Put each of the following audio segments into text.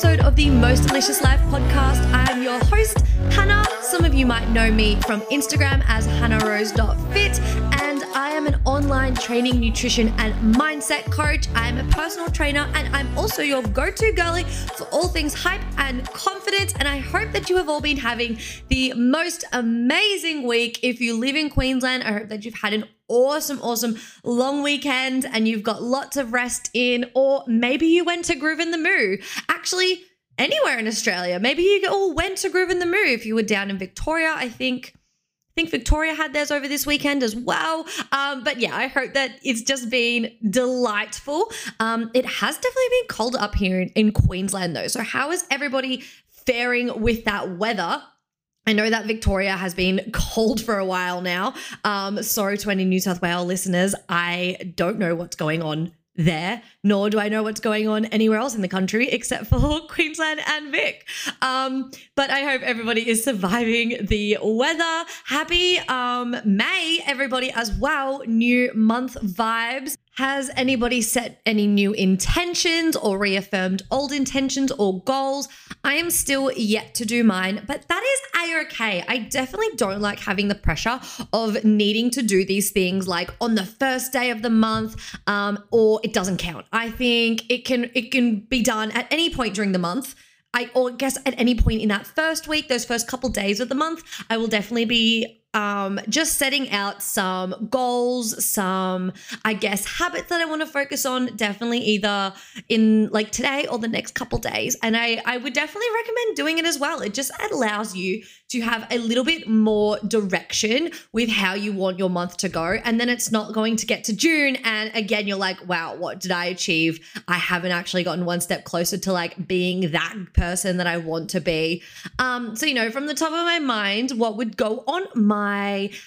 episode of the Most Delicious Life podcast. I'm your host, Hannah. Some of you might know me from Instagram as hannahrose.fit, and I am an online training, nutrition, and mindset coach. I'm a personal trainer, and I'm also your go to girly for all things hype and confidence. And I hope that you have all been having the most amazing week. If you live in Queensland, I hope that you've had an awesome, awesome long weekend and you've got lots of rest in, or maybe you went to Groovin the Moo. Actually, anywhere in Australia. Maybe you all went to Groovin the Moo. If you were down in Victoria, I think. I think Victoria had theirs over this weekend as well. Um, but yeah, I hope that it's just been delightful. Um, it has definitely been cold up here in, in Queensland, though. So, how is everybody faring with that weather? I know that Victoria has been cold for a while now. Um, sorry to any New South Wales listeners. I don't know what's going on there, nor do I know what's going on anywhere else in the country except for Queensland and Vic. Um, but I hope everybody is surviving the weather. Happy um, May, everybody, as well. New month vibes. Has anybody set any new intentions or reaffirmed old intentions or goals? I am still yet to do mine, but that is a okay. I definitely don't like having the pressure of needing to do these things like on the first day of the month, um, or it doesn't count. I think it can it can be done at any point during the month. I or guess at any point in that first week, those first couple days of the month, I will definitely be um, just setting out some goals, some, I guess, habits that I want to focus on, definitely either in like today or the next couple days. And I, I would definitely recommend doing it as well. It just allows you to have a little bit more direction with how you want your month to go. And then it's not going to get to June. And again, you're like, wow, what did I achieve? I haven't actually gotten one step closer to like being that person that I want to be. Um, so, you know, from the top of my mind, what would go on my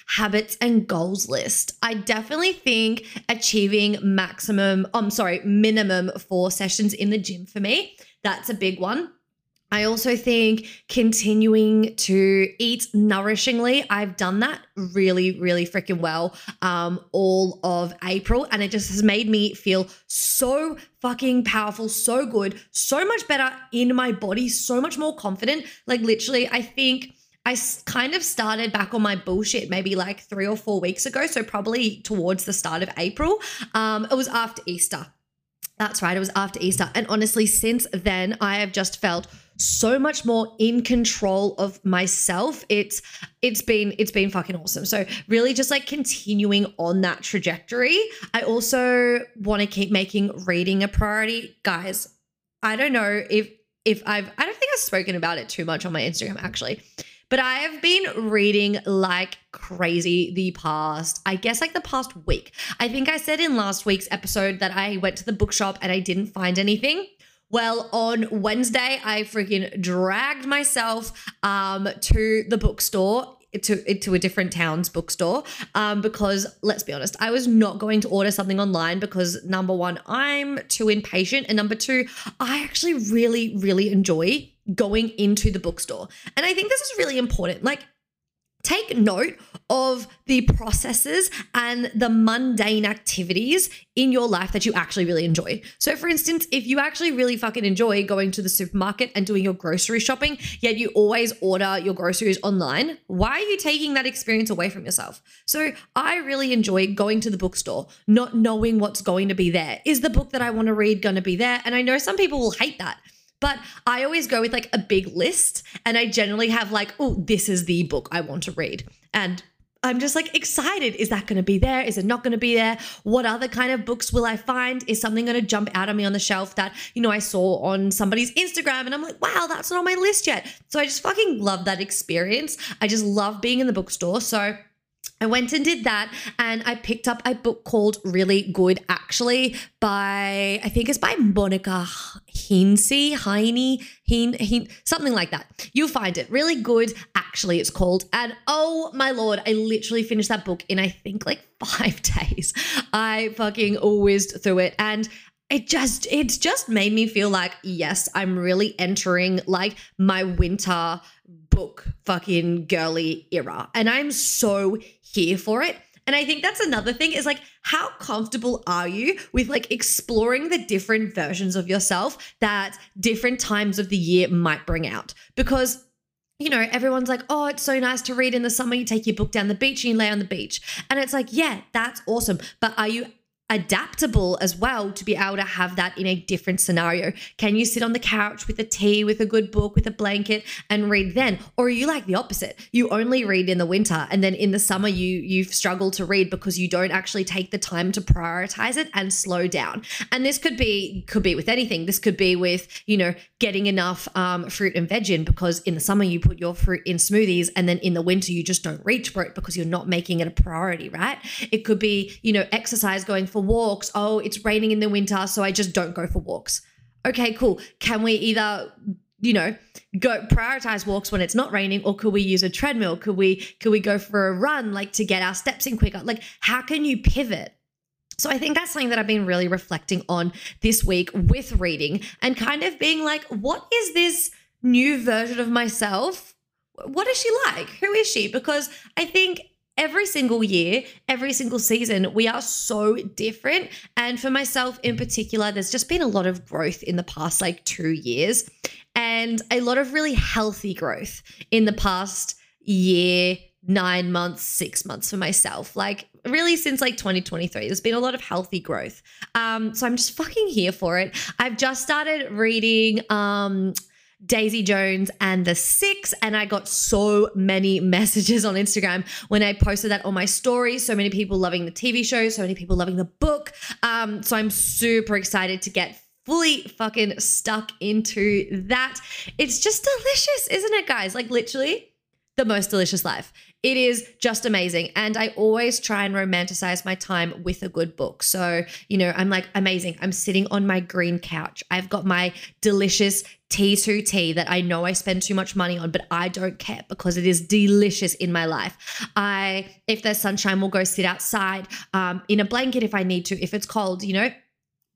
habits and goals list? I definitely think achieving maximum, I'm sorry, minimum four sessions in the gym for me. That's a big one. I also think continuing to eat nourishingly. I've done that really, really freaking well um, all of April, and it just has made me feel so fucking powerful, so good, so much better in my body, so much more confident. Like, literally, I think. I kind of started back on my bullshit maybe like three or four weeks ago. So, probably towards the start of April. Um, it was after Easter. That's right. It was after Easter. And honestly, since then, I have just felt so much more in control of myself. It's it's been it's been fucking awesome. So really just like continuing on that trajectory. I also want to keep making reading a priority. Guys, I don't know if if I've I don't think I've spoken about it too much on my Instagram actually. But I have been reading like crazy the past, I guess, like the past week. I think I said in last week's episode that I went to the bookshop and I didn't find anything. Well, on Wednesday, I freaking dragged myself um, to the bookstore to to a different town's bookstore um, because let's be honest, I was not going to order something online because number one, I'm too impatient, and number two, I actually really really enjoy going into the bookstore, and I think this is really important. Like take note of the processes and the mundane activities in your life that you actually really enjoy. So, for instance, if you actually really fucking enjoy going to the supermarket and doing your grocery shopping, yet you always order your groceries online, why are you taking that experience away from yourself? So, I really enjoy going to the bookstore, not knowing what's going to be there. Is the book that I want to read going to be there? And I know some people will hate that. But I always go with like a big list and I generally have like, oh, this is the book I want to read. And I'm just like excited. Is that going to be there? Is it not going to be there? What other kind of books will I find? Is something going to jump out at me on the shelf that, you know, I saw on somebody's Instagram and I'm like, wow, that's not on my list yet. So I just fucking love that experience. I just love being in the bookstore. So I went and did that and I picked up a book called Really Good Actually by, I think it's by Monica Hinsey, Heine, Hine, Hine, something like that. You'll find it. Really Good Actually, it's called. And oh my lord, I literally finished that book in I think like five days. I fucking whizzed through it. And it just it's just made me feel like yes i'm really entering like my winter book fucking girly era and i'm so here for it and i think that's another thing is like how comfortable are you with like exploring the different versions of yourself that different times of the year might bring out because you know, everyone's like, oh, it's so nice to read in the summer. You take your book down the beach and you lay on the beach. And it's like, yeah, that's awesome. But are you adaptable as well to be able to have that in a different scenario. Can you sit on the couch with a tea, with a good book, with a blanket and read then? Or are you like the opposite? You only read in the winter and then in the summer you you struggle to read because you don't actually take the time to prioritize it and slow down. And this could be could be with anything. This could be with, you know, getting enough um, fruit and veg in because in the summer you put your fruit in smoothies and then in the winter you just don't reach for it because you're not making it a priority, right? It could be, you know, exercise going for walks. Oh, it's raining in the winter, so I just don't go for walks. Okay, cool. Can we either you know go prioritize walks when it's not raining or could we use a treadmill could we could we go for a run like to get our steps in quicker like how can you pivot so I think that's something that I've been really reflecting on this week with reading and kind of being like what is this new version of myself what is she like who is she because I think every single year, every single season, we are so different. And for myself in particular, there's just been a lot of growth in the past like two years and a lot of really healthy growth in the past year, nine months, six months for myself. Like, really, since like 2023, there's been a lot of healthy growth. Um, so I'm just fucking here for it. I've just started reading. Um, Daisy Jones and the Six. And I got so many messages on Instagram when I posted that on my story. So many people loving the TV show, so many people loving the book. Um, so I'm super excited to get fully fucking stuck into that. It's just delicious, isn't it, guys? Like, literally, the most delicious life. It is just amazing. And I always try and romanticize my time with a good book. So, you know, I'm like, amazing. I'm sitting on my green couch. I've got my delicious T2 tea that I know I spend too much money on, but I don't care because it is delicious in my life. I, if there's sunshine, will go sit outside um, in a blanket if I need to, if it's cold, you know,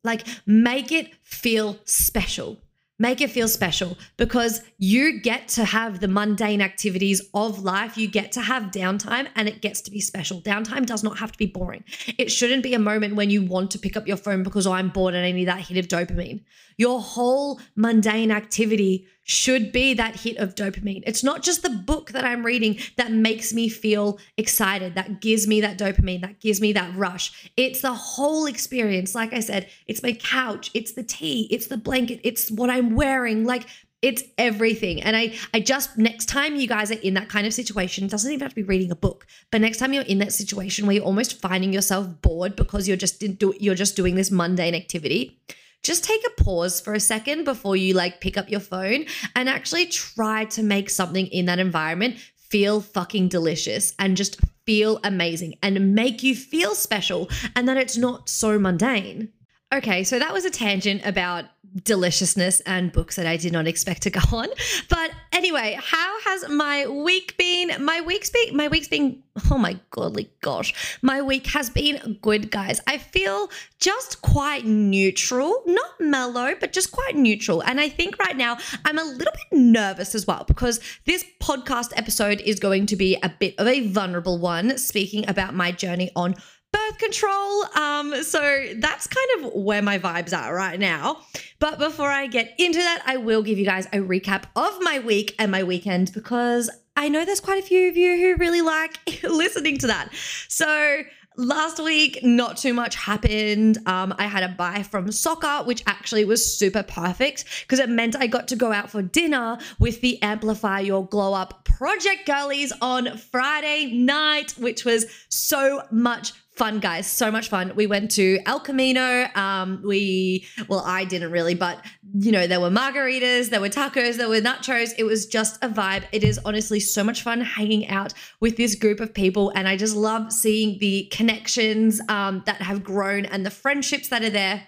like make it feel special make it feel special because you get to have the mundane activities of life. You get to have downtime and it gets to be special. Downtime does not have to be boring. It shouldn't be a moment when you want to pick up your phone because oh, I'm bored and I need that hit of dopamine. Your whole mundane activity should be that hit of dopamine. It's not just the book that I'm reading that makes me feel excited, that gives me that dopamine, that gives me that rush. It's the whole experience. Like I said, it's my couch, it's the tea, it's the blanket, it's what I'm wearing. Like it's everything. And I I just next time you guys are in that kind of situation, it doesn't even have to be reading a book, but next time you're in that situation where you're almost finding yourself bored because you're just you're just doing this mundane activity, just take a pause for a second before you like pick up your phone and actually try to make something in that environment feel fucking delicious and just feel amazing and make you feel special and that it's not so mundane. Okay, so that was a tangent about deliciousness and books that I did not expect to go on. But anyway, how has my week been? My week's been my week's been oh my godly gosh. My week has been good, guys. I feel just quite neutral, not mellow, but just quite neutral. And I think right now I'm a little bit nervous as well because this podcast episode is going to be a bit of a vulnerable one, speaking about my journey on birth control. Um, so that's kind of where my vibes are right now. But before I get into that, I will give you guys a recap of my week and my weekend because I know there's quite a few of you who really like listening to that. So Last week, not too much happened. Um, I had a bye from soccer, which actually was super perfect because it meant I got to go out for dinner with the Amplify Your Glow Up Project Girlies on Friday night, which was so much fun, guys. So much fun. We went to El Camino. Um, we, well, I didn't really, but you know, there were margaritas, there were tacos, there were nachos. It was just a vibe. It is honestly so much fun hanging out with this group of people. And I just love seeing the connections um, that have grown and the friendships that are there.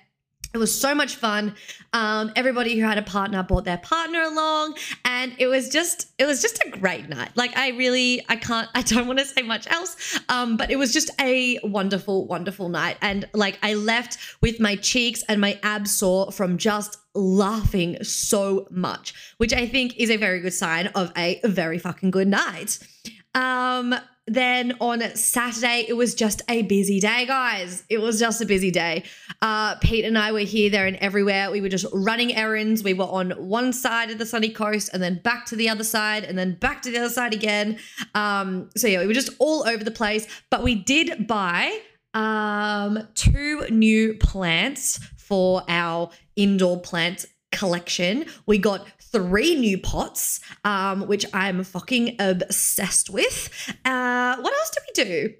It was so much fun. Um, everybody who had a partner brought their partner along, and it was just it was just a great night. Like I really I can't I don't want to say much else, um, but it was just a wonderful wonderful night. And like I left with my cheeks and my abs sore from just laughing so much, which I think is a very good sign of a very fucking good night. Um, then on Saturday, it was just a busy day, guys. It was just a busy day. Uh, Pete and I were here, there, and everywhere. We were just running errands. We were on one side of the sunny coast and then back to the other side and then back to the other side again. Um, so, yeah, we were just all over the place. But we did buy um, two new plants for our indoor plant collection. We got three new pots, um, which I'm fucking obsessed with. Uh, what else did we do?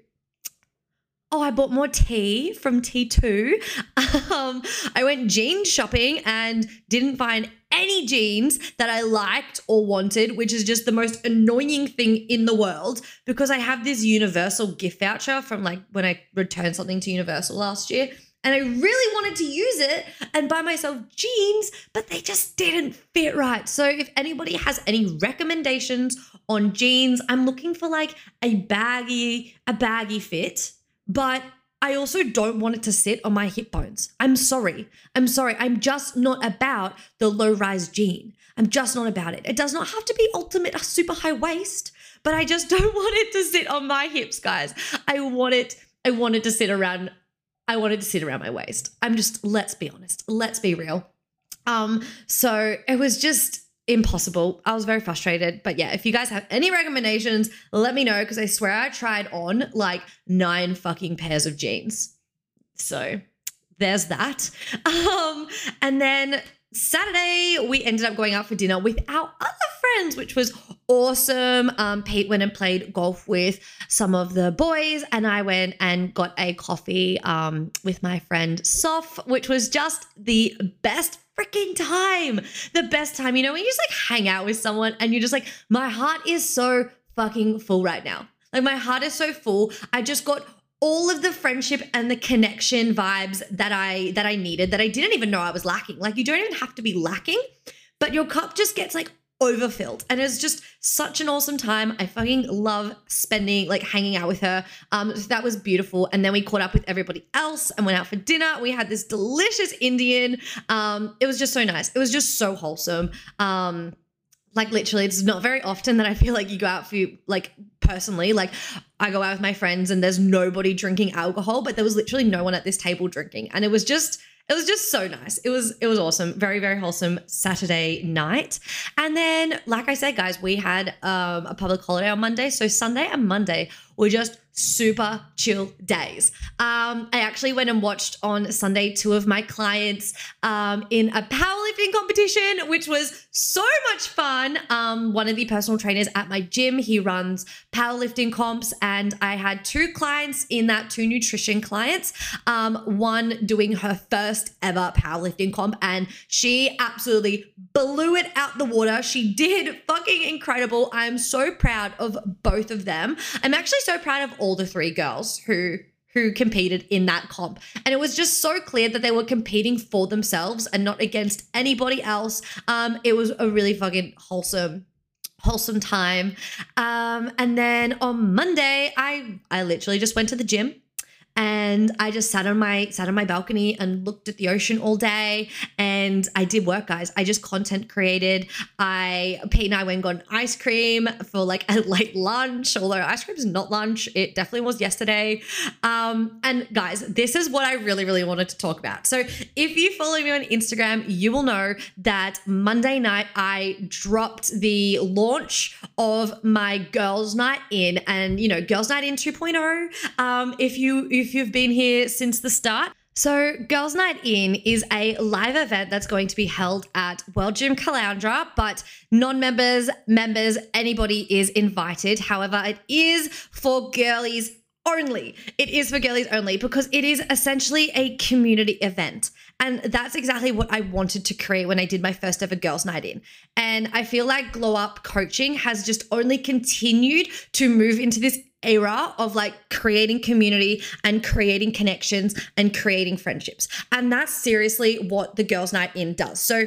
Oh, I bought more tea from T2. Um, I went jean shopping and didn't find any jeans that I liked or wanted, which is just the most annoying thing in the world because I have this Universal gift voucher from like when I returned something to Universal last year and I really wanted to use it and buy myself jeans, but they just didn't fit right. So if anybody has any recommendations on jeans, I'm looking for like a baggy, a baggy fit, but I also don't want it to sit on my hip bones. I'm sorry. I'm sorry. I'm just not about the low rise jean. I'm just not about it. It does not have to be ultimate uh, super high waist, but I just don't want it to sit on my hips, guys. I want it I wanted to sit around I wanted to sit around my waist. I'm just, let's be honest, let's be real. Um, so it was just impossible. I was very frustrated. But yeah, if you guys have any recommendations, let me know because I swear I tried on like nine fucking pairs of jeans. So there's that. Um, and then Saturday, we ended up going out for dinner with our other friends, which was awesome. Um, Pete went and played golf with some of the boys, and I went and got a coffee um, with my friend Soph, which was just the best freaking time. The best time. You know, when you just like hang out with someone and you're just like, my heart is so fucking full right now. Like, my heart is so full. I just got all of the friendship and the connection vibes that I that I needed that I didn't even know I was lacking. Like you don't even have to be lacking, but your cup just gets like overfilled. And it was just such an awesome time. I fucking love spending like hanging out with her. Um so that was beautiful. And then we caught up with everybody else and went out for dinner. We had this delicious indian. Um it was just so nice. It was just so wholesome. Um like literally it's not very often that i feel like you go out for you like personally like i go out with my friends and there's nobody drinking alcohol but there was literally no one at this table drinking and it was just it was just so nice. It was it was awesome. Very very wholesome Saturday night. And then like I said guys, we had um, a public holiday on Monday. So Sunday and Monday were just super chill days. Um, I actually went and watched on Sunday two of my clients um, in a powerlifting competition, which was so much fun. Um, one of the personal trainers at my gym, he runs powerlifting comps, and I had two clients in that, two nutrition clients. Um, one doing her first ever powerlifting comp, and she absolutely blew it out the water. She did fucking incredible. I'm so proud of both of them. I'm actually so proud of all the three girls who who competed in that comp. And it was just so clear that they were competing for themselves and not against anybody else. Um, it was a really fucking wholesome wholesome time. Um, and then on Monday, I I literally just went to the gym and I just sat on my sat on my balcony and looked at the ocean all day. And I did work, guys. I just content created. I Pete and I went and got an ice cream for like a late lunch, although ice cream is not lunch. It definitely was yesterday. Um, and guys, this is what I really, really wanted to talk about. So if you follow me on Instagram, you will know that Monday night I dropped the launch of my girls' night in, and you know, girls' night in 2.0. Um, if you if you've been here since the start. So, Girls Night In is a live event that's going to be held at World Gym Caloundra, but non members, members, anybody is invited. However, it is for girlies only. It is for girlies only because it is essentially a community event. And that's exactly what I wanted to create when I did my first ever girls' night in. And I feel like Glow Up coaching has just only continued to move into this era of like creating community and creating connections and creating friendships. And that's seriously what the Girls Night In does. So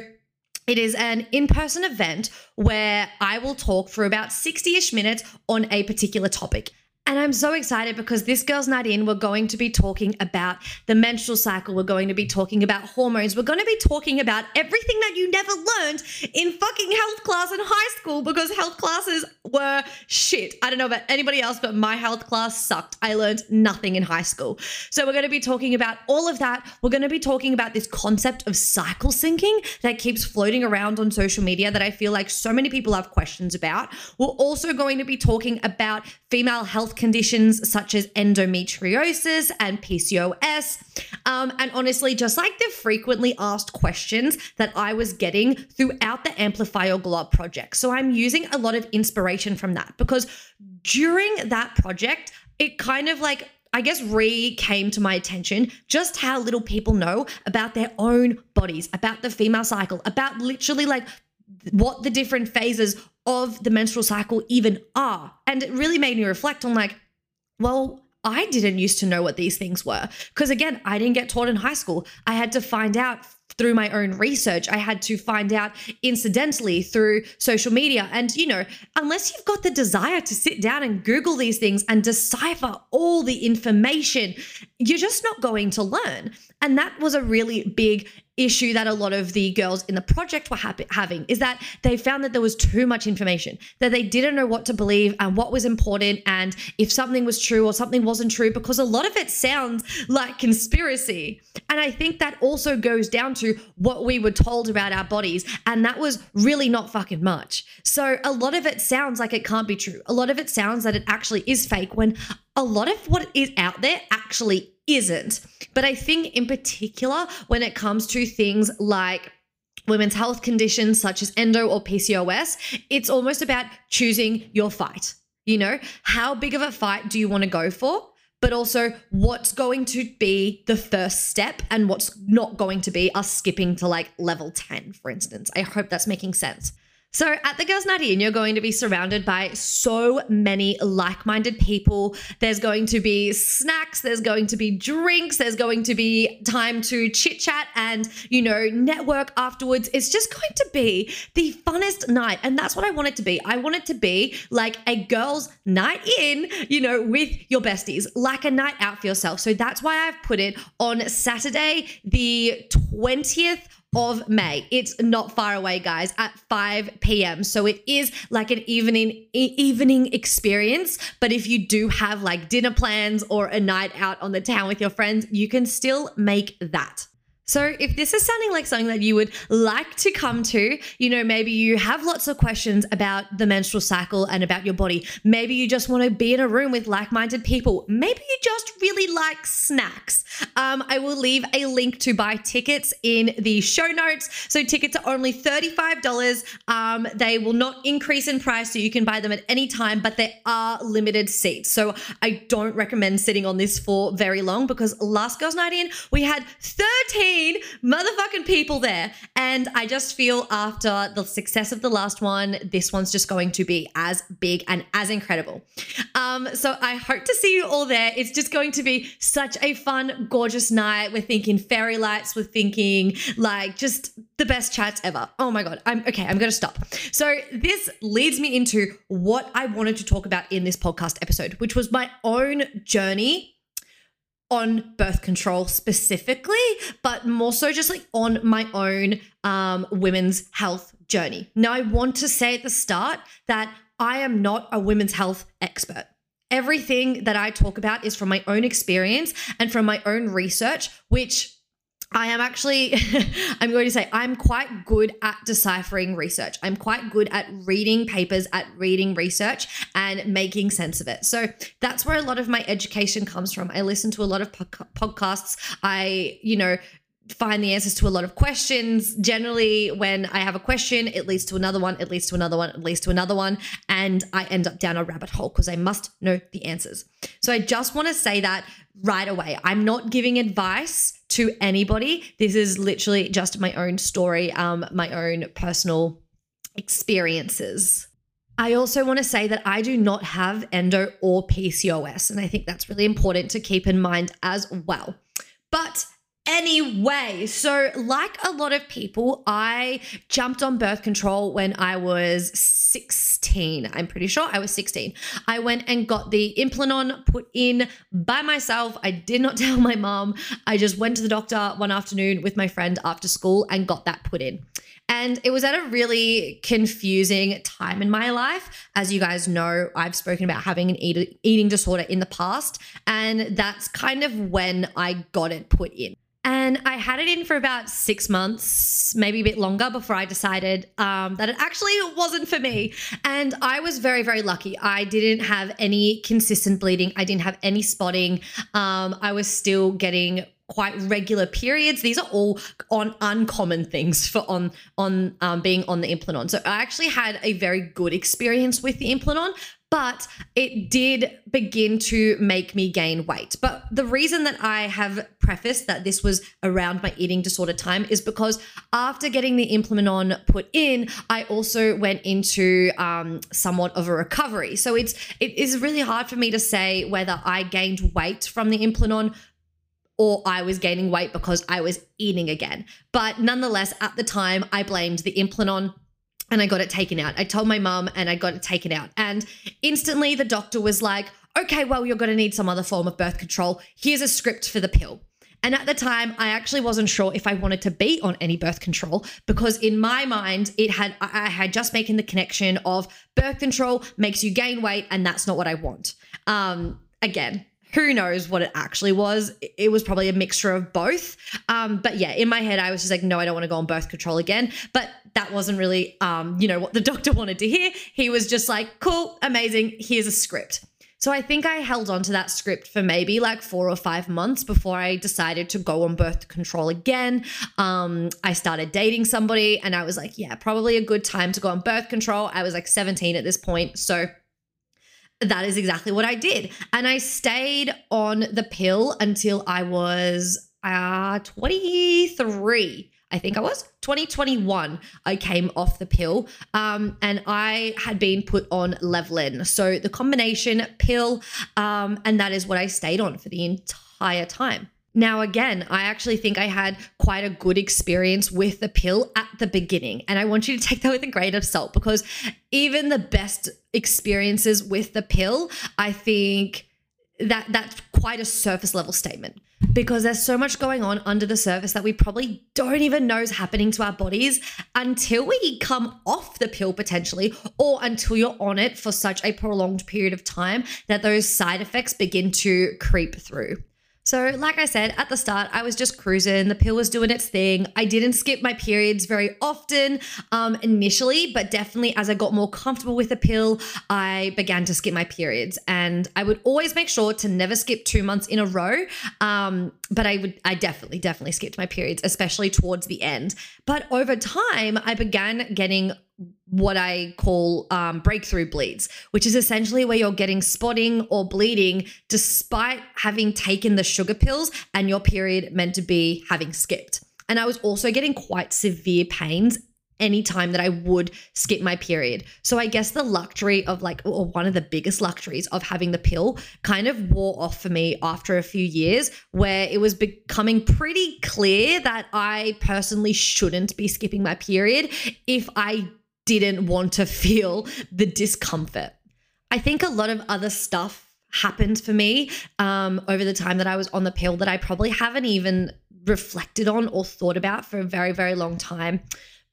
it is an in person event where I will talk for about 60 ish minutes on a particular topic. And I'm so excited because this Girls Night In, we're going to be talking about the menstrual cycle. We're going to be talking about hormones. We're going to be talking about everything that you never learned in fucking health class in high school because health classes were shit. I don't know about anybody else, but my health class sucked. I learned nothing in high school. So we're going to be talking about all of that. We're going to be talking about this concept of cycle syncing that keeps floating around on social media that I feel like so many people have questions about. We're also going to be talking about female health conditions such as endometriosis and PCOS. Um, and honestly, just like the frequently asked questions that I was getting throughout the Amplify Your Glow Up project. So I'm using a lot of inspiration from that because during that project, it kind of like I guess re came to my attention just how little people know about their own bodies, about the female cycle, about literally like what the different phases of the menstrual cycle even are. And it really made me reflect on like, well, I didn't used to know what these things were. Because again, I didn't get taught in high school. I had to find out through my own research. I had to find out incidentally through social media. And, you know, unless you've got the desire to sit down and Google these things and decipher all the information, you're just not going to learn. And that was a really big issue that a lot of the girls in the project were ha- having is that they found that there was too much information that they didn't know what to believe and what was important and if something was true or something wasn't true because a lot of it sounds like conspiracy. And i think that also goes down to what we were told about our bodies and that was really not fucking much. So a lot of it sounds like it can't be true. A lot of it sounds that it actually is fake when a lot of what is out there actually isn't. But I think, in particular, when it comes to things like women's health conditions such as endo or PCOS, it's almost about choosing your fight. You know, how big of a fight do you want to go for? But also, what's going to be the first step and what's not going to be us skipping to like level 10, for instance. I hope that's making sense. So, at the Girls Night In, you're going to be surrounded by so many like minded people. There's going to be snacks, there's going to be drinks, there's going to be time to chit chat and, you know, network afterwards. It's just going to be the funnest night. And that's what I want it to be. I want it to be like a girls' night in, you know, with your besties, like a night out for yourself. So, that's why I've put it on Saturday, the 20th of May. It's not far away, guys, at 5 p.m. So it is like an evening e- evening experience. But if you do have like dinner plans or a night out on the town with your friends, you can still make that. So, if this is sounding like something that you would like to come to, you know, maybe you have lots of questions about the menstrual cycle and about your body. Maybe you just want to be in a room with like minded people. Maybe you just really like snacks. Um, I will leave a link to buy tickets in the show notes. So, tickets are only $35. Um, they will not increase in price, so you can buy them at any time, but there are limited seats. So, I don't recommend sitting on this for very long because last Girls Night In, we had 13 motherfucking people there. And I just feel after the success of the last one, this one's just going to be as big and as incredible. Um, so I hope to see you all there. It's just going to be such a fun, gorgeous night. We're thinking fairy lights, we're thinking like just the best chats ever. Oh my God. I'm okay. I'm to stop. So this leads me into what I wanted to talk about in this podcast episode, which was my own journey on birth control specifically, but more so just like on my own um, women's health journey. Now, I want to say at the start that I am not a women's health expert. Everything that I talk about is from my own experience and from my own research, which I am actually, I'm going to say, I'm quite good at deciphering research. I'm quite good at reading papers, at reading research and making sense of it. So that's where a lot of my education comes from. I listen to a lot of podcasts. I, you know, find the answers to a lot of questions. Generally, when I have a question, it leads to another one, it leads to another one, it leads to another one, and I end up down a rabbit hole because I must know the answers. So I just want to say that right away. I'm not giving advice to anybody. This is literally just my own story, um, my own personal experiences. I also want to say that I do not have endo or PCOS, and I think that's really important to keep in mind as well. But Anyway, so like a lot of people, I jumped on birth control when I was 16. I'm pretty sure I was 16. I went and got the Implanon put in by myself. I did not tell my mom. I just went to the doctor one afternoon with my friend after school and got that put in. And it was at a really confusing time in my life. As you guys know, I've spoken about having an eat- eating disorder in the past, and that's kind of when I got it put in. And I had it in for about six months, maybe a bit longer, before I decided um, that it actually wasn't for me. And I was very, very lucky. I didn't have any consistent bleeding, I didn't have any spotting. Um, I was still getting quite regular periods. These are all on uncommon things for on on um, being on the Implanon. So I actually had a very good experience with the Implanon, but it did begin to make me gain weight. But the reason that I have prefaced that this was around my eating disorder time is because after getting the Implanon put in, I also went into um, somewhat of a recovery. So it's it is really hard for me to say whether I gained weight from the Implanon or I was gaining weight because I was eating again. But nonetheless, at the time, I blamed the Implanon and I got it taken out. I told my mum and I got it taken out. And instantly the doctor was like, okay, well, you're going to need some other form of birth control. Here's a script for the pill. And at the time, I actually wasn't sure if I wanted to be on any birth control because in my mind, it had I had just making the connection of birth control makes you gain weight, and that's not what I want. Um, again, who knows what it actually was? It was probably a mixture of both. Um, but yeah, in my head, I was just like, no, I don't want to go on birth control again. But that wasn't really, um, you know, what the doctor wanted to hear. He was just like, cool, amazing, here's a script. So I think I held on to that script for maybe like four or five months before I decided to go on birth control again. Um, I started dating somebody and I was like, yeah, probably a good time to go on birth control. I was like 17 at this point. So that is exactly what I did. And I stayed on the pill until I was uh, 23. I think I was 2021. I came off the pill, um, and I had been put on Levlen. So the combination pill, um, and that is what I stayed on for the entire time. Now, again, I actually think I had quite a good experience with the pill at the beginning. And I want you to take that with a grain of salt because even the best experiences with the pill, I think that that's quite a surface level statement because there's so much going on under the surface that we probably don't even know is happening to our bodies until we come off the pill potentially or until you're on it for such a prolonged period of time that those side effects begin to creep through. So, like I said at the start, I was just cruising. The pill was doing its thing. I didn't skip my periods very often um, initially, but definitely as I got more comfortable with the pill, I began to skip my periods. And I would always make sure to never skip two months in a row. Um, but I would, I definitely, definitely skipped my periods, especially towards the end. But over time, I began getting what I call um, breakthrough bleeds, which is essentially where you're getting spotting or bleeding despite having taken the sugar pills and your period meant to be having skipped. And I was also getting quite severe pains anytime that I would skip my period. So I guess the luxury of like, or one of the biggest luxuries of having the pill kind of wore off for me after a few years where it was becoming pretty clear that I personally shouldn't be skipping my period if I didn't want to feel the discomfort. I think a lot of other stuff happened for me um, over the time that I was on the pill that I probably haven't even reflected on or thought about for a very, very long time.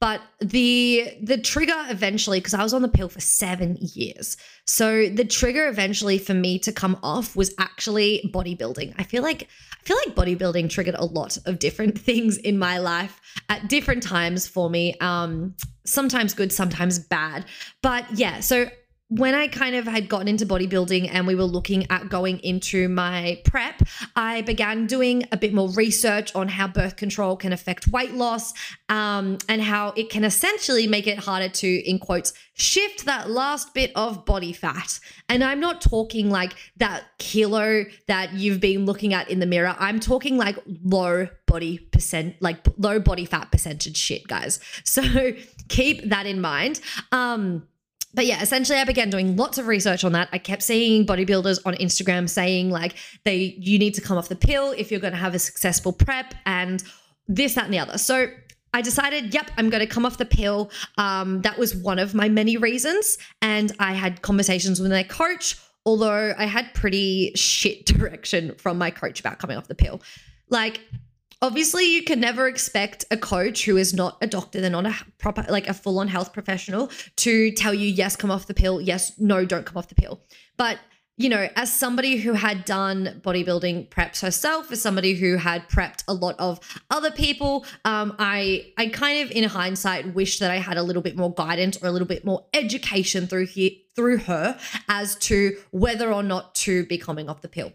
But the the trigger eventually, because I was on the pill for seven years. So the trigger eventually for me to come off was actually bodybuilding. I feel like I feel like bodybuilding triggered a lot of different things in my life at different times for me. Um, sometimes good, sometimes bad. But yeah, so when I kind of had gotten into bodybuilding and we were looking at going into my prep, I began doing a bit more research on how birth control can affect weight loss um, and how it can essentially make it harder to, in quotes, shift that last bit of body fat. And I'm not talking like that kilo that you've been looking at in the mirror. I'm talking like low body percent, like low body fat percentage shit, guys. So keep that in mind. Um, but yeah, essentially I began doing lots of research on that. I kept seeing bodybuilders on Instagram saying like they you need to come off the pill if you're going to have a successful prep and this that and the other. So I decided, yep, I'm going to come off the pill. Um, that was one of my many reasons. And I had conversations with my coach, although I had pretty shit direction from my coach about coming off the pill. Like, obviously, you can never expect a coach who is not a doctor, they're not a proper, like a full on health professional, to tell you, yes, come off the pill. Yes, no, don't come off the pill. But you know, as somebody who had done bodybuilding preps herself, as somebody who had prepped a lot of other people, um, I I kind of, in hindsight, wish that I had a little bit more guidance or a little bit more education through here through her as to whether or not to be coming off the pill.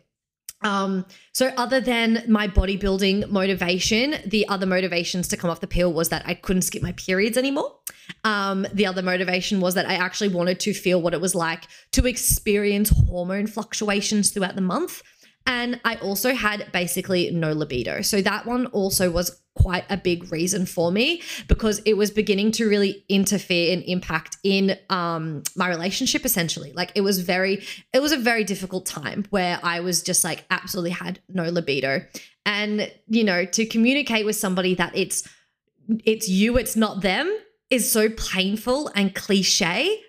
Um, so other than my bodybuilding motivation, the other motivations to come off the pill was that I couldn't skip my periods anymore. Um, the other motivation was that I actually wanted to feel what it was like to experience hormone fluctuations throughout the month. And I also had basically no libido. So that one also was quite a big reason for me because it was beginning to really interfere and impact in um, my relationship essentially. Like it was very it was a very difficult time where i was just like absolutely had no libido. And you know to communicate with somebody that it's it's you it's not them is so painful and cliche.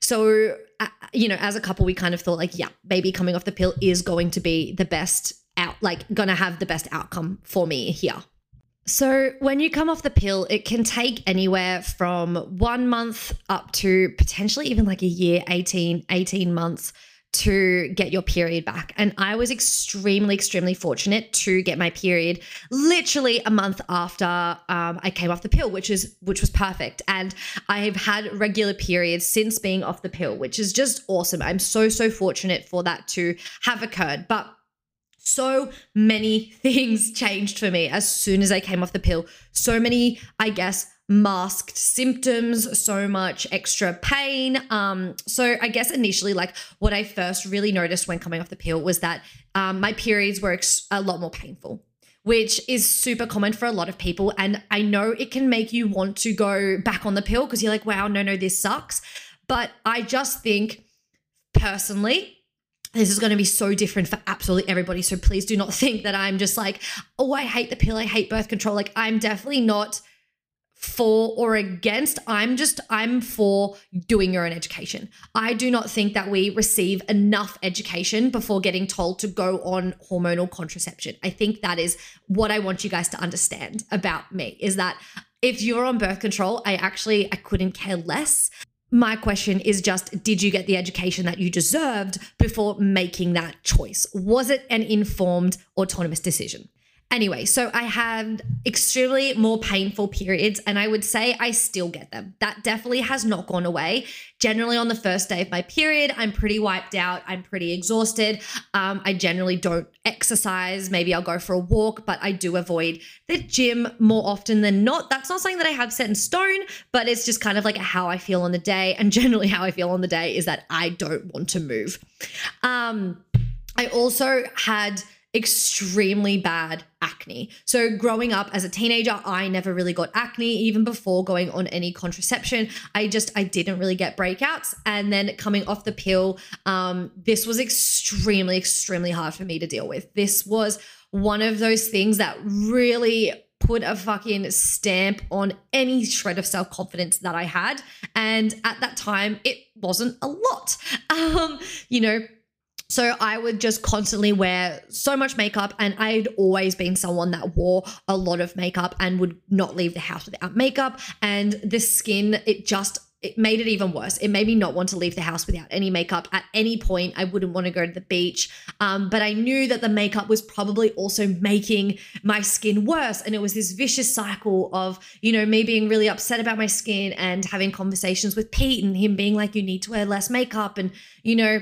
So uh, you know as a couple we kind of thought like yeah maybe coming off the pill is going to be the best out like gonna have the best outcome for me here so, when you come off the pill, it can take anywhere from one month up to potentially even like a year, 18, 18 months to get your period back. And I was extremely, extremely fortunate to get my period literally a month after um, I came off the pill, which is which was perfect. And I have had regular periods since being off the pill, which is just awesome. I'm so, so fortunate for that to have occurred. But so many things changed for me as soon as I came off the pill. So many, I guess, masked symptoms, so much extra pain. Um, so I guess initially, like what I first really noticed when coming off the pill was that um, my periods were ex- a lot more painful. Which is super common for a lot of people. And I know it can make you want to go back on the pill because you're like, wow, no, no, this sucks. But I just think personally, this is going to be so different for absolutely everybody. So please do not think that I'm just like, oh, I hate the pill. I hate birth control. Like, I'm definitely not for or against. I'm just, I'm for doing your own education. I do not think that we receive enough education before getting told to go on hormonal contraception. I think that is what I want you guys to understand about me is that if you're on birth control, I actually I couldn't care less my question is just did you get the education that you deserved before making that choice? Was it an informed, autonomous decision? Anyway, so I had extremely more painful periods, and I would say I still get them. That definitely has not gone away. Generally, on the first day of my period, I'm pretty wiped out. I'm pretty exhausted. Um, I generally don't exercise. Maybe I'll go for a walk, but I do avoid the gym more often than not. That's not something that I have set in stone, but it's just kind of like how I feel on the day. And generally, how I feel on the day is that I don't want to move. Um, I also had extremely bad acne. So, growing up as a teenager, I never really got acne even before going on any contraception. I just I didn't really get breakouts and then coming off the pill, um this was extremely extremely hard for me to deal with. This was one of those things that really put a fucking stamp on any shred of self confidence that I had. And at that time, it wasn't a lot. Um, you know, so I would just constantly wear so much makeup, and I'd always been someone that wore a lot of makeup and would not leave the house without makeup. And the skin, it just it made it even worse. It made me not want to leave the house without any makeup at any point. I wouldn't want to go to the beach. Um, but I knew that the makeup was probably also making my skin worse. And it was this vicious cycle of, you know, me being really upset about my skin and having conversations with Pete and him being like, you need to wear less makeup. And, you know,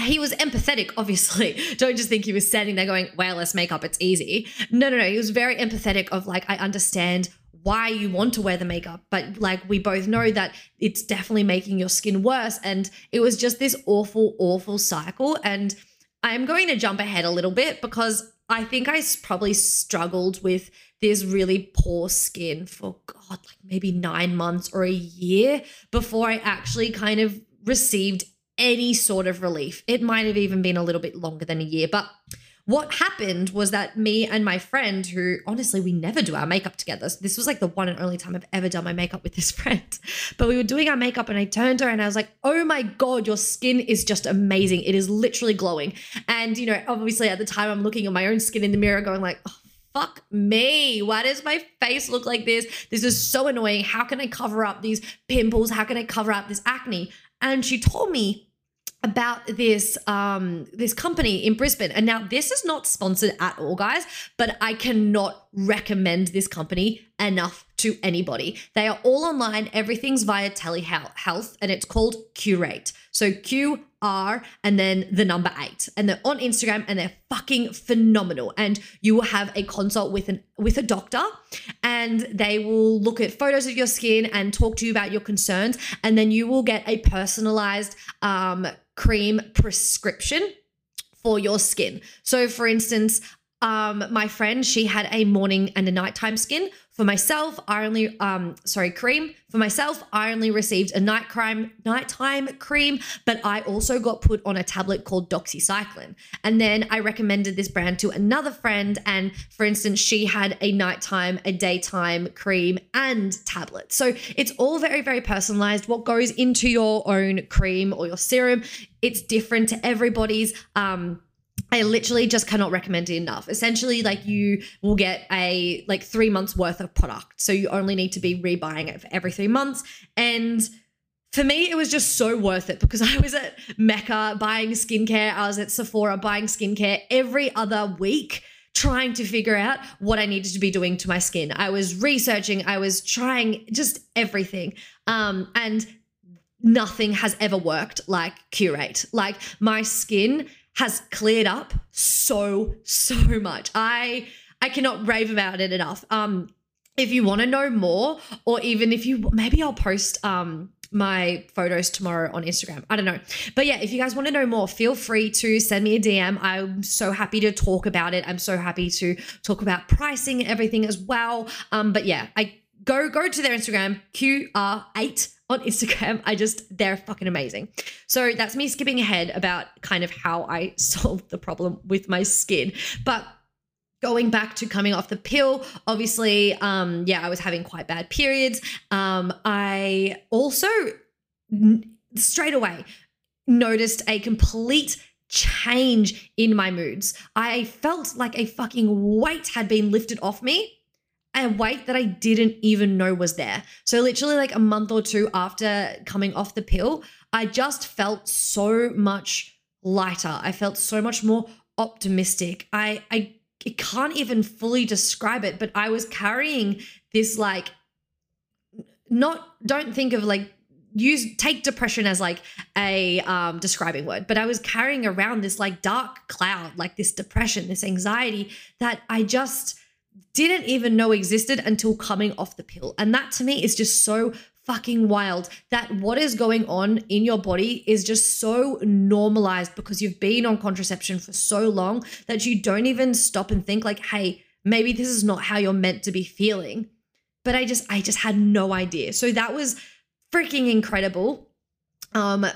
he was empathetic, obviously. Don't just think he was standing there going, well, let's make up, it's easy. No, no, no. He was very empathetic of like, I understand why you want to wear the makeup, but like we both know that it's definitely making your skin worse. And it was just this awful, awful cycle. And I'm going to jump ahead a little bit because I think I probably struggled with this really poor skin for God, like maybe nine months or a year before I actually kind of received any sort of relief. It might have even been a little bit longer than a year, but what happened was that me and my friend, who honestly we never do our makeup together, so this was like the one and only time I've ever done my makeup with this friend. But we were doing our makeup, and I turned to her and I was like, "Oh my god, your skin is just amazing! It is literally glowing." And you know, obviously at the time, I'm looking at my own skin in the mirror, going like. Oh, fuck me. Why does my face look like this? This is so annoying. How can I cover up these pimples? How can I cover up this acne? And she told me about this um this company in Brisbane. And now this is not sponsored at all, guys, but I cannot recommend this company enough to anybody. They are all online, everything's via telehealth, and it's called Curate. So Q R and then the number eight. And they're on Instagram and they're fucking phenomenal. And you will have a consult with an with a doctor and they will look at photos of your skin and talk to you about your concerns. And then you will get a personalized um cream prescription for your skin. So, for instance, um, my friend, she had a morning and a nighttime skin. For myself, I only, um, sorry, cream. For myself, I only received a night crime, nighttime cream, but I also got put on a tablet called doxycycline. And then I recommended this brand to another friend. And for instance, she had a nighttime, a daytime cream and tablet. So it's all very, very personalized. What goes into your own cream or your serum, it's different to everybody's. Um, I literally just cannot recommend it enough. Essentially, like you will get a like three months worth of product. So you only need to be rebuying it for every three months. And for me, it was just so worth it because I was at Mecca buying skincare. I was at Sephora buying skincare every other week, trying to figure out what I needed to be doing to my skin. I was researching, I was trying just everything. Um, and nothing has ever worked like Curate. Like my skin has cleared up so so much. I I cannot rave about it enough. Um if you want to know more or even if you maybe I'll post um my photos tomorrow on Instagram. I don't know. But yeah, if you guys want to know more, feel free to send me a DM. I'm so happy to talk about it. I'm so happy to talk about pricing and everything as well. Um but yeah, I go go to their Instagram QR8 on Instagram. I just, they're fucking amazing. So that's me skipping ahead about kind of how I solved the problem with my skin. But going back to coming off the pill obviously um yeah i was having quite bad periods um i also straight away noticed a complete change in my moods i felt like a fucking weight had been lifted off me a weight that I didn't even know was there. So, literally, like a month or two after coming off the pill, I just felt so much lighter. I felt so much more optimistic. I, I, I can't even fully describe it, but I was carrying this like, not, don't think of like, use take depression as like a um, describing word but i was carrying around this like dark cloud like this depression this anxiety that i just didn't even know existed until coming off the pill. And that to me is just so fucking wild that what is going on in your body is just so normalized because you've been on contraception for so long that you don't even stop and think like, "Hey, maybe this is not how you're meant to be feeling." But I just I just had no idea. So that was freaking incredible. Um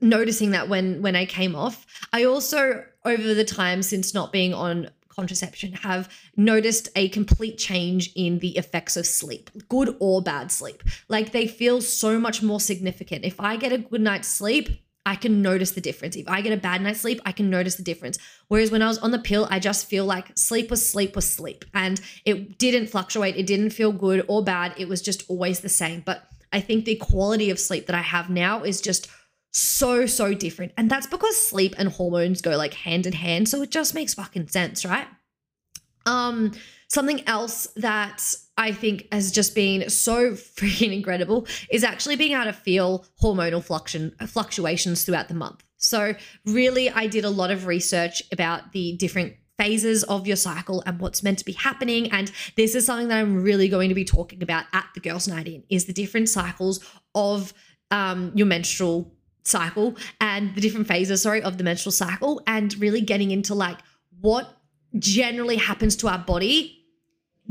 noticing that when when I came off. I also over the time since not being on contraception have noticed a complete change in the effects of sleep, good or bad sleep. Like they feel so much more significant. If I get a good night's sleep, I can notice the difference. If I get a bad night's sleep, I can notice the difference. Whereas when I was on the pill, I just feel like sleep was sleep was sleep. And it didn't fluctuate. It didn't feel good or bad. It was just always the same. But I think the quality of sleep that I have now is just so, so different. And that's because sleep and hormones go like hand in hand. So it just makes fucking sense, right? Um, something else that I think has just been so freaking incredible is actually being able to feel hormonal fluctuation, fluctuations throughout the month. So, really, I did a lot of research about the different phases of your cycle and what's meant to be happening and this is something that i'm really going to be talking about at the girls night in is the different cycles of um, your menstrual cycle and the different phases, sorry, of the menstrual cycle and really getting into like what generally happens to our body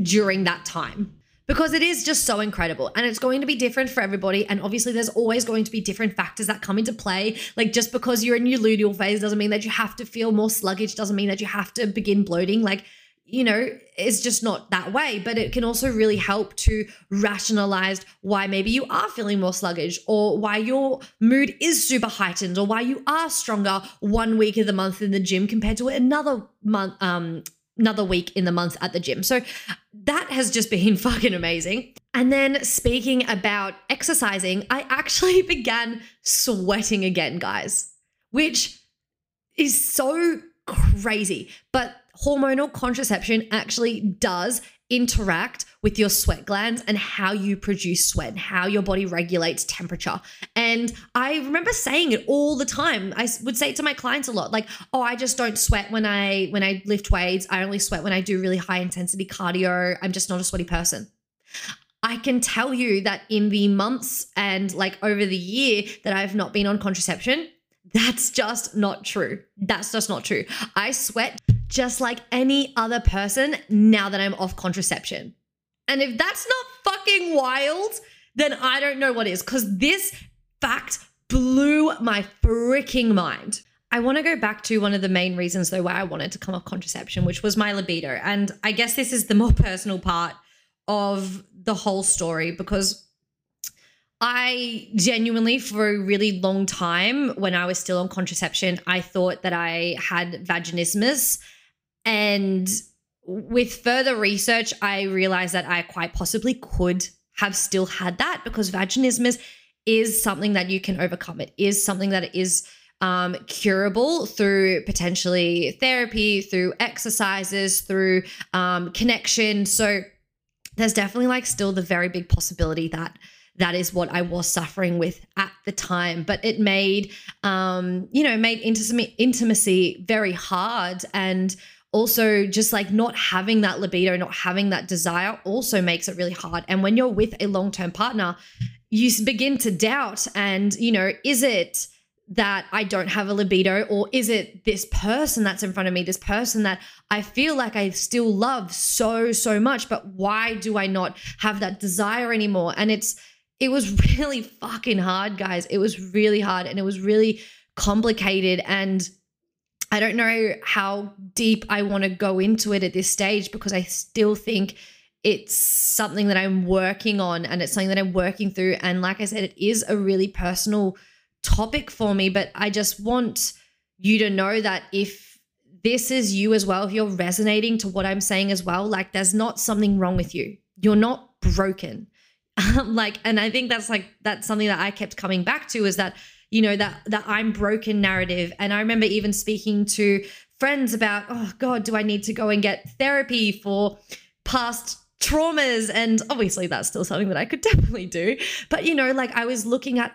during that time. Because it is just so incredible and it's going to be different for everybody and obviously there's always going to be different factors that come into play. Like just because you're in your luteal phase doesn't mean that you have to feel more sluggish doesn't mean that you have to begin bloating. Like you know it's just not that way but it can also really help to rationalize why maybe you are feeling more sluggish or why your mood is super heightened or why you are stronger one week of the month in the gym compared to another month um another week in the month at the gym. So that has just been fucking amazing. And then speaking about exercising, I actually began sweating again, guys, which is so crazy. But hormonal contraception actually does interact with your sweat glands and how you produce sweat and how your body regulates temperature. And I remember saying it all the time. I would say it to my clients a lot like, "Oh, I just don't sweat when I when I lift weights. I only sweat when I do really high intensity cardio. I'm just not a sweaty person." I can tell you that in the months and like over the year that I've not been on contraception, that's just not true. That's just not true. I sweat just like any other person now that I'm off contraception. And if that's not fucking wild, then I don't know what is, because this fact blew my freaking mind. I want to go back to one of the main reasons, though, why I wanted to come off contraception, which was my libido. And I guess this is the more personal part of the whole story because I genuinely, for a really long time, when I was still on contraception, I thought that I had vaginismus and with further research, I realized that I quite possibly could have still had that because vaginismus is something that you can overcome. It is something that is um, curable through potentially therapy, through exercises, through um, connection. So there's definitely like still the very big possibility that that is what I was suffering with at the time. But it made, um, you know, made intimacy, intimacy very hard and also just like not having that libido, not having that desire also makes it really hard. And when you're with a long term partner, you begin to doubt and, you know, is it that I don't have a libido or is it this person that's in front of me, this person that I feel like I still love so, so much, but why do I not have that desire anymore? And it's, it was really fucking hard, guys. It was really hard and it was really complicated. And I don't know how deep I want to go into it at this stage because I still think it's something that I'm working on and it's something that I'm working through. And like I said, it is a really personal topic for me, but I just want you to know that if this is you as well, if you're resonating to what I'm saying as well, like there's not something wrong with you. You're not broken. Um, like, and I think that's like, that's something that I kept coming back to is that you know that that I'm broken narrative. And I remember even speaking to friends about, oh God, do I need to go and get therapy for past traumas? And obviously that's still something that I could definitely do. But you know, like I was looking at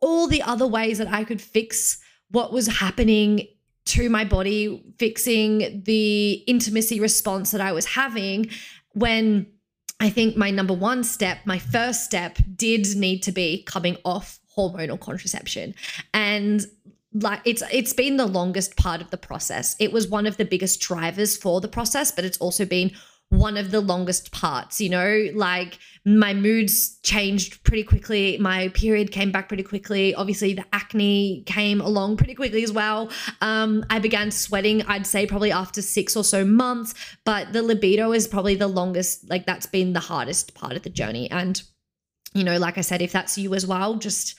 all the other ways that I could fix what was happening to my body, fixing the intimacy response that I was having when I think my number one step, my first step, did need to be coming off hormonal contraception. And like it's it's been the longest part of the process. It was one of the biggest drivers for the process, but it's also been one of the longest parts, you know, like my moods changed pretty quickly. My period came back pretty quickly. Obviously, the acne came along pretty quickly as well. Um, I began sweating, I'd say probably after six or so months, but the libido is probably the longest, like, that's been the hardest part of the journey. And, you know, like I said, if that's you as well, just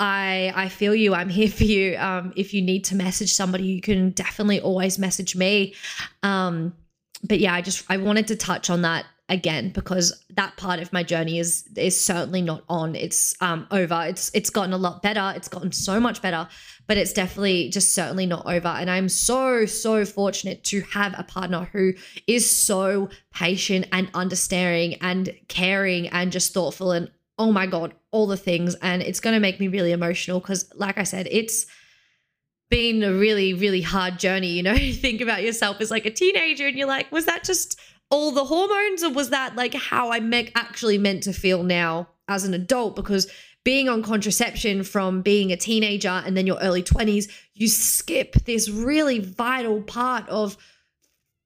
I I feel you. I'm here for you. Um, if you need to message somebody, you can definitely always message me. Um, but yeah, I just I wanted to touch on that again because that part of my journey is is certainly not on. It's um over. It's it's gotten a lot better. It's gotten so much better, but it's definitely just certainly not over. And I'm so so fortunate to have a partner who is so patient and understanding and caring and just thoughtful and oh my God, all the things. And it's going to make me really emotional because, like I said, it's been a really, really hard journey. You know, you think about yourself as like a teenager and you're like, was that just all the hormones or was that like how I me- actually meant to feel now as an adult? Because being on contraception from being a teenager and then your early 20s, you skip this really vital part of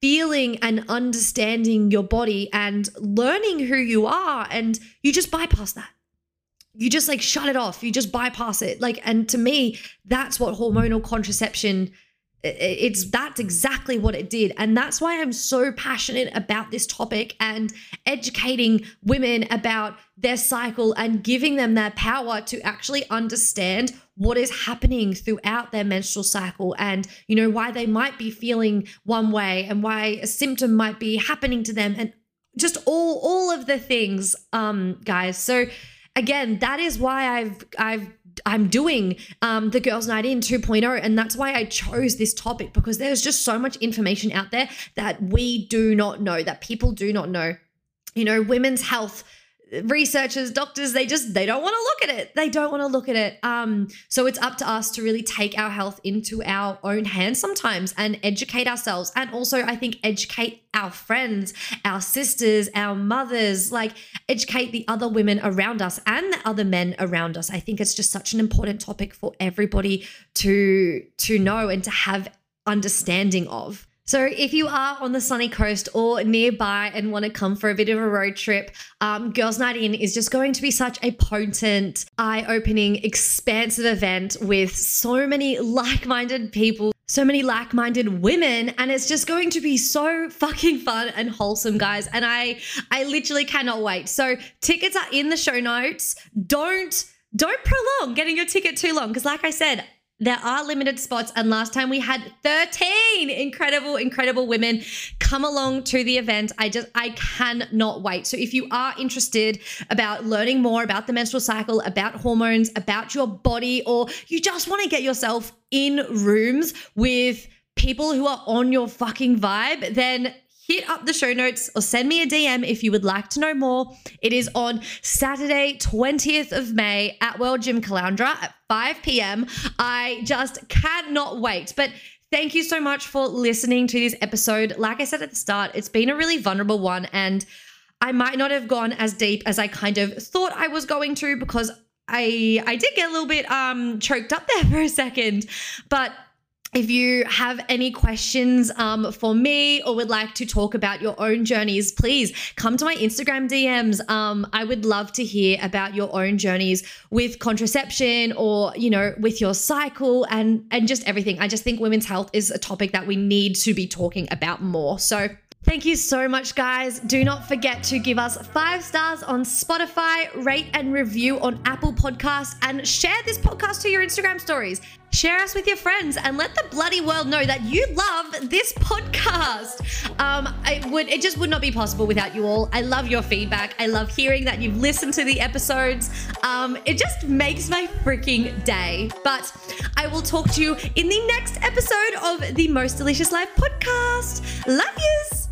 feeling and understanding your body and learning who you are. And you just bypass that. You just like shut it off. You just bypass it. Like, and to me, that's what hormonal contraception it's that's exactly what it did and that's why i'm so passionate about this topic and educating women about their cycle and giving them their power to actually understand what is happening throughout their menstrual cycle and you know why they might be feeling one way and why a symptom might be happening to them and just all all of the things um guys so again that is why i've i've I'm doing um, the Girls Night In 2.0. And that's why I chose this topic because there's just so much information out there that we do not know, that people do not know. You know, women's health researchers doctors they just they don't want to look at it. They don't want to look at it. Um so it's up to us to really take our health into our own hands sometimes and educate ourselves and also i think educate our friends our sisters our mothers like educate the other women around us and the other men around us. I think it's just such an important topic for everybody to to know and to have understanding of so, if you are on the sunny coast or nearby and want to come for a bit of a road trip, um, Girls Night In is just going to be such a potent, eye opening, expansive event with so many like minded people, so many like minded women. And it's just going to be so fucking fun and wholesome, guys. And I, I literally cannot wait. So, tickets are in the show notes. Don't don't prolong getting your ticket too long because like i said there are limited spots. And last time we had 13 incredible, incredible women come along to the event. I just, I cannot wait. So if you are interested about learning more about the menstrual cycle, about hormones, about your body, or you just want to get yourself in rooms with people who are on your fucking vibe, then hit up the show notes or send me a DM if you would like to know more. It is on Saturday, 20th of May at World Gym Caloundra at 5 p.m. I just cannot wait. But thank you so much for listening to this episode. Like I said at the start, it's been a really vulnerable one and I might not have gone as deep as I kind of thought I was going to because I I did get a little bit um choked up there for a second. But if you have any questions um, for me or would like to talk about your own journeys, please come to my Instagram DMs. Um, I would love to hear about your own journeys with contraception or you know with your cycle and and just everything. I just think women's health is a topic that we need to be talking about more. So Thank you so much, guys. Do not forget to give us five stars on Spotify, rate and review on Apple Podcasts, and share this podcast to your Instagram stories. Share us with your friends and let the bloody world know that you love this podcast. Um, it would it just would not be possible without you all. I love your feedback. I love hearing that you've listened to the episodes. Um, it just makes my freaking day. But I will talk to you in the next episode of the Most Delicious Life podcast. Love yous.